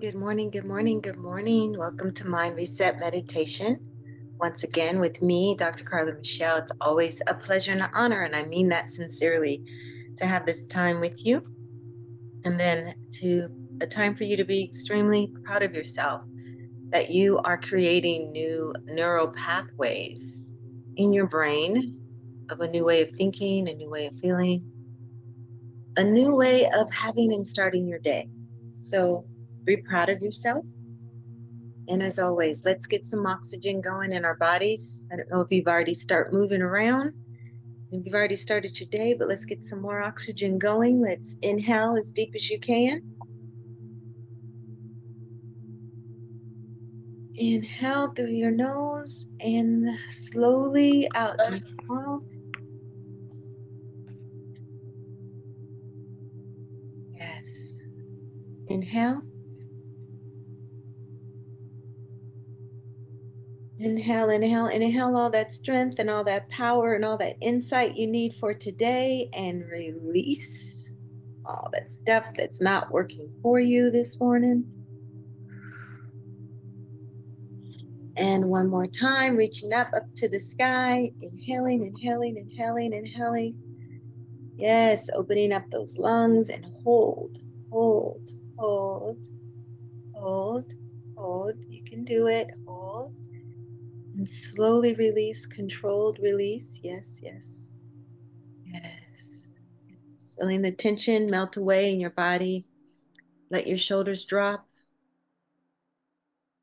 good morning, good morning, good morning. Welcome to Mind Reset Meditation. Once again, with me, Dr. Carla Michelle. It's always a pleasure and an honor, and I mean that sincerely, to have this time with you. And then to a time for you to be extremely proud of yourself that you are creating new neural pathways in your brain of a new way of thinking, a new way of feeling, a new way of having and starting your day. So be proud of yourself. And as always, let's get some oxygen going in our bodies. I don't know if you've already started moving around. If you've already started your day, but let's get some more oxygen going. Let's inhale as deep as you can. Inhale through your nose and slowly out your mouth. Yes. Inhale. Inhale, inhale, inhale all that strength and all that power and all that insight you need for today and release all that stuff that's not working for you this morning. And one more time, reaching up, up to the sky, inhaling, inhaling, inhaling, inhaling. Yes, opening up those lungs and hold, hold, hold, hold, hold. You can do it. Hold. And slowly release, controlled release. Yes, yes. Yes. yes. Feeling the tension melt away in your body. Let your shoulders drop.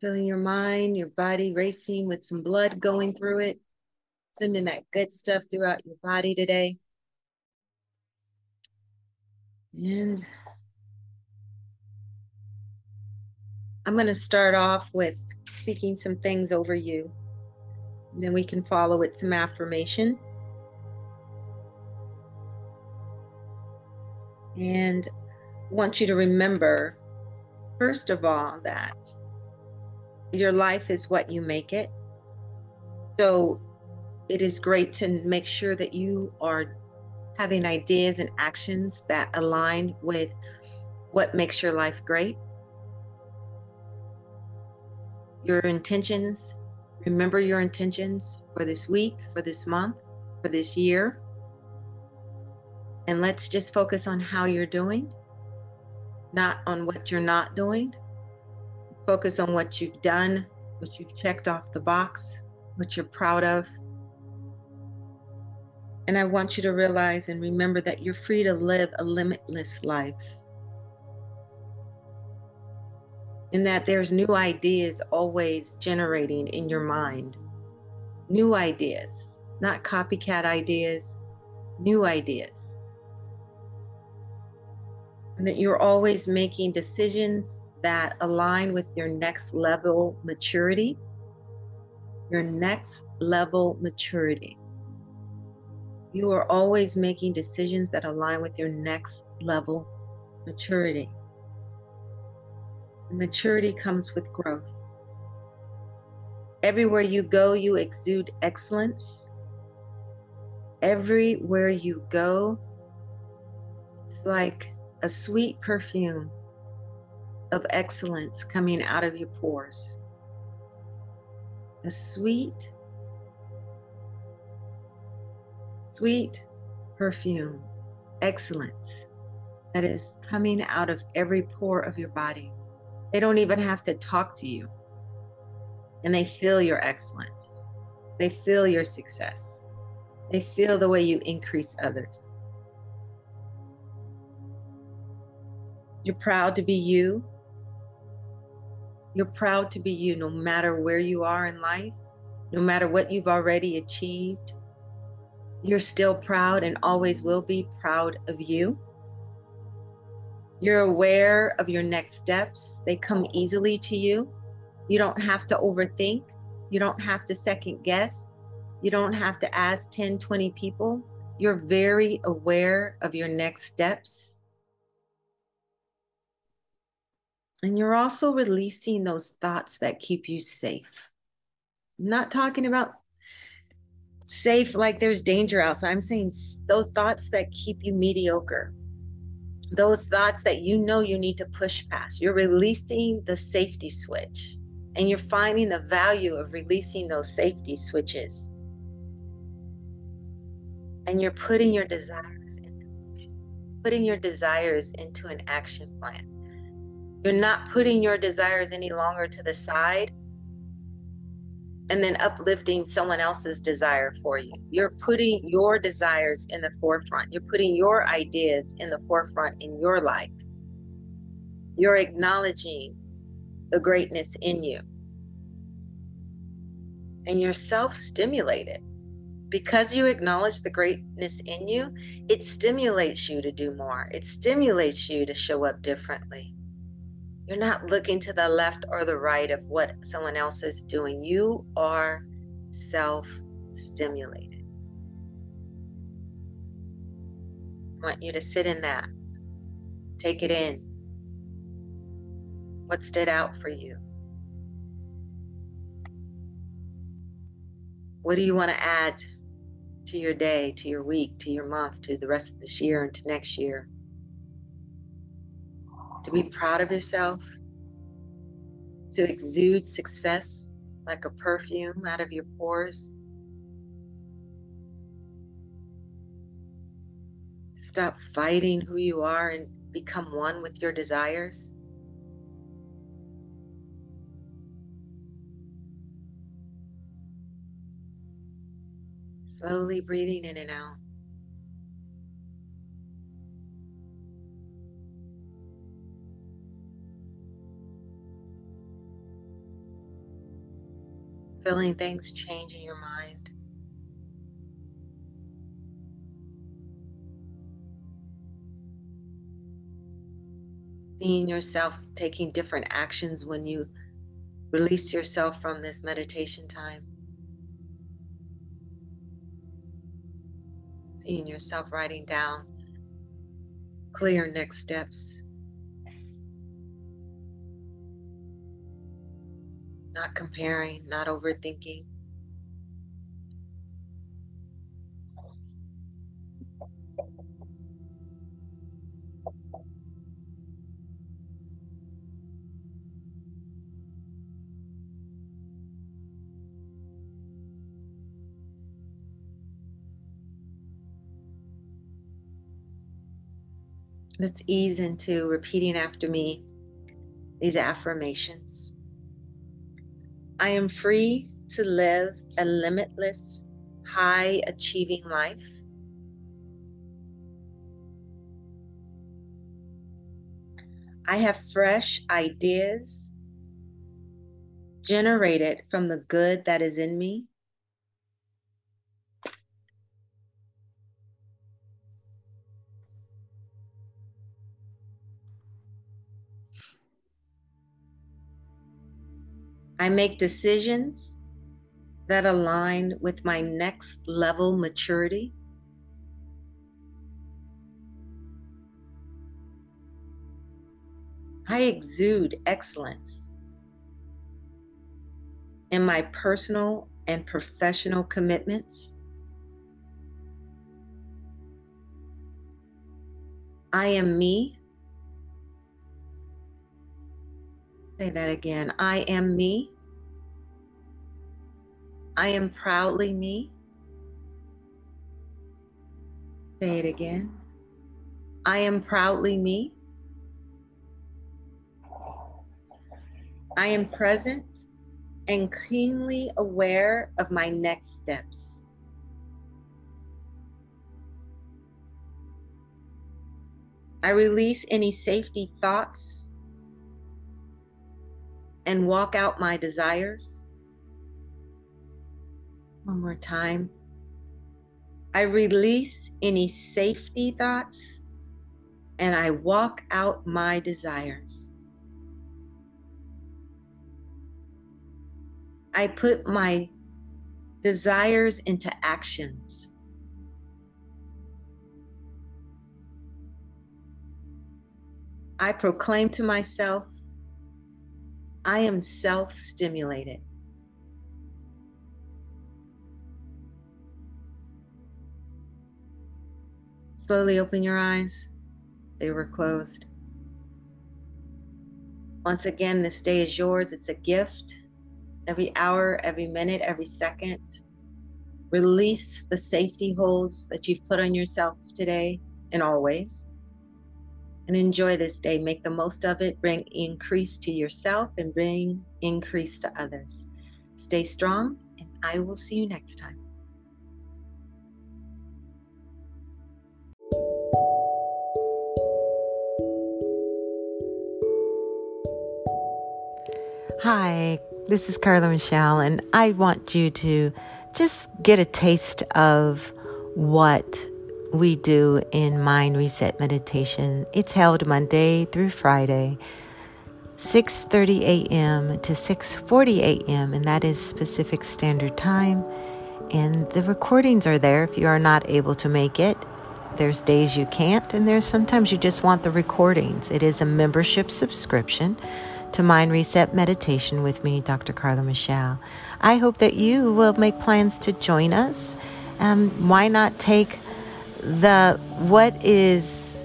Feeling your mind, your body racing with some blood going through it. Sending that good stuff throughout your body today. And I'm going to start off with speaking some things over you. Then we can follow with some affirmation. And I want you to remember, first of all, that your life is what you make it. So it is great to make sure that you are having ideas and actions that align with what makes your life great. Your intentions, remember your intentions for this week, for this month, for this year. And let's just focus on how you're doing, not on what you're not doing. Focus on what you've done, what you've checked off the box, what you're proud of. And I want you to realize and remember that you're free to live a limitless life. And that there's new ideas always generating in your mind. New ideas, not copycat ideas, new ideas. And that you're always making decisions that align with your next level maturity. Your next level maturity. You are always making decisions that align with your next level maturity. Maturity comes with growth. Everywhere you go, you exude excellence. Everywhere you go, it's like a sweet perfume of excellence coming out of your pores. A sweet, sweet perfume, excellence that is coming out of every pore of your body. They don't even have to talk to you. And they feel your excellence. They feel your success. They feel the way you increase others. You're proud to be you. You're proud to be you no matter where you are in life, no matter what you've already achieved. You're still proud and always will be proud of you. You're aware of your next steps, they come easily to you. You don't have to overthink, you don't have to second guess, you don't have to ask 10, 20 people. You're very aware of your next steps And you're also releasing those thoughts that keep you safe. I'm not talking about safe like there's danger outside. I'm saying those thoughts that keep you mediocre, those thoughts that you know you need to push past. You're releasing the safety switch and you're finding the value of releasing those safety switches. And you're putting your desires into, putting your desires into an action plan. You're not putting your desires any longer to the side and then uplifting someone else's desire for you. You're putting your desires in the forefront. You're putting your ideas in the forefront in your life. You're acknowledging the greatness in you. And you're self stimulated. Because you acknowledge the greatness in you, it stimulates you to do more. It stimulates you to show up differently. You're not looking to the left or the right of what someone else is doing. You are self stimulated. I want you to sit in that, take it in. What stood out for you? What do you want to add to your day, to your week, to your month, to the rest of this year, and to next year? To be proud of yourself, to exude success like a perfume out of your pores. To stop fighting who you are and become one with your desires. Slowly breathing in and out. Feeling things change in your mind. Seeing yourself taking different actions when you release yourself from this meditation time. Seeing yourself writing down clear next steps not comparing, not overthinking. Let's ease into repeating after me these affirmations. I am free to live a limitless, high achieving life. I have fresh ideas generated from the good that is in me. I make decisions that align with my next level maturity. I exude excellence in my personal and professional commitments. I am me Say that again. I am me. I am proudly me. Say it again. I am proudly me. I am present and keenly aware of my next steps. I release any safety thoughts and walk out my desires. One more time. I release any safety thoughts and I walk out my desires. I put my desires into actions. I proclaim to myself I am self stimulated. Slowly open your eyes. they were closed. Once again, this day is yours. It's a gift. Every hour, every minute, every second. Release the safety holds that you've put on yourself today and always. And enjoy this day. Make the most of it. Bring increase to yourself and bring increase to others. Stay strong, and I will see you next time. Hi, this is Carla Michelle, and I want you to just get a taste of what we do in Mind Reset Meditation. It's held Monday through Friday, 6:30 a.m. to 6:40 a.m., and that is Pacific Standard Time. And the recordings are there if you are not able to make it. There's days you can't, and there's sometimes you just want the recordings. It is a membership subscription to Mind Reset Meditation with me, Dr. Carla Michelle. I hope that you will make plans to join us. Um, why not take the what is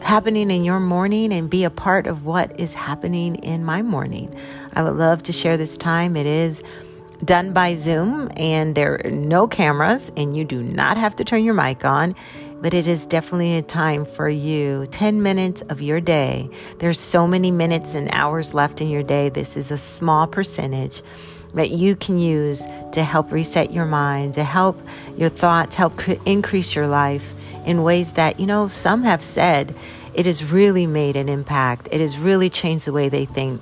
happening in your morning and be a part of what is happening in my morning? I would love to share this time. It is done by Zoom, and there are no cameras, and you do not have to turn your mic on but it is definitely a time for you 10 minutes of your day there's so many minutes and hours left in your day this is a small percentage that you can use to help reset your mind to help your thoughts help cr- increase your life in ways that you know some have said it has really made an impact. It has really changed the way they think.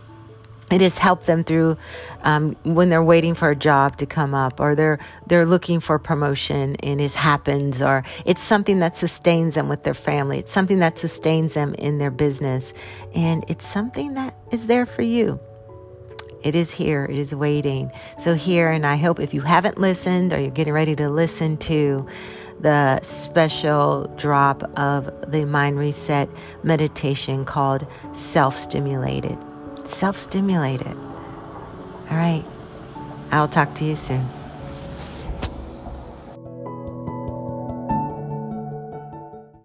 It has helped them through um, when they're waiting for a job to come up or they're they're looking for promotion and it happens or it's something that sustains them with their family. It's something that sustains them in their business. And it's something that is there for you it is here it is waiting so here and i hope if you haven't listened or you're getting ready to listen to the special drop of the mind reset meditation called self stimulated self stimulated. All right. I'll talk to you soon.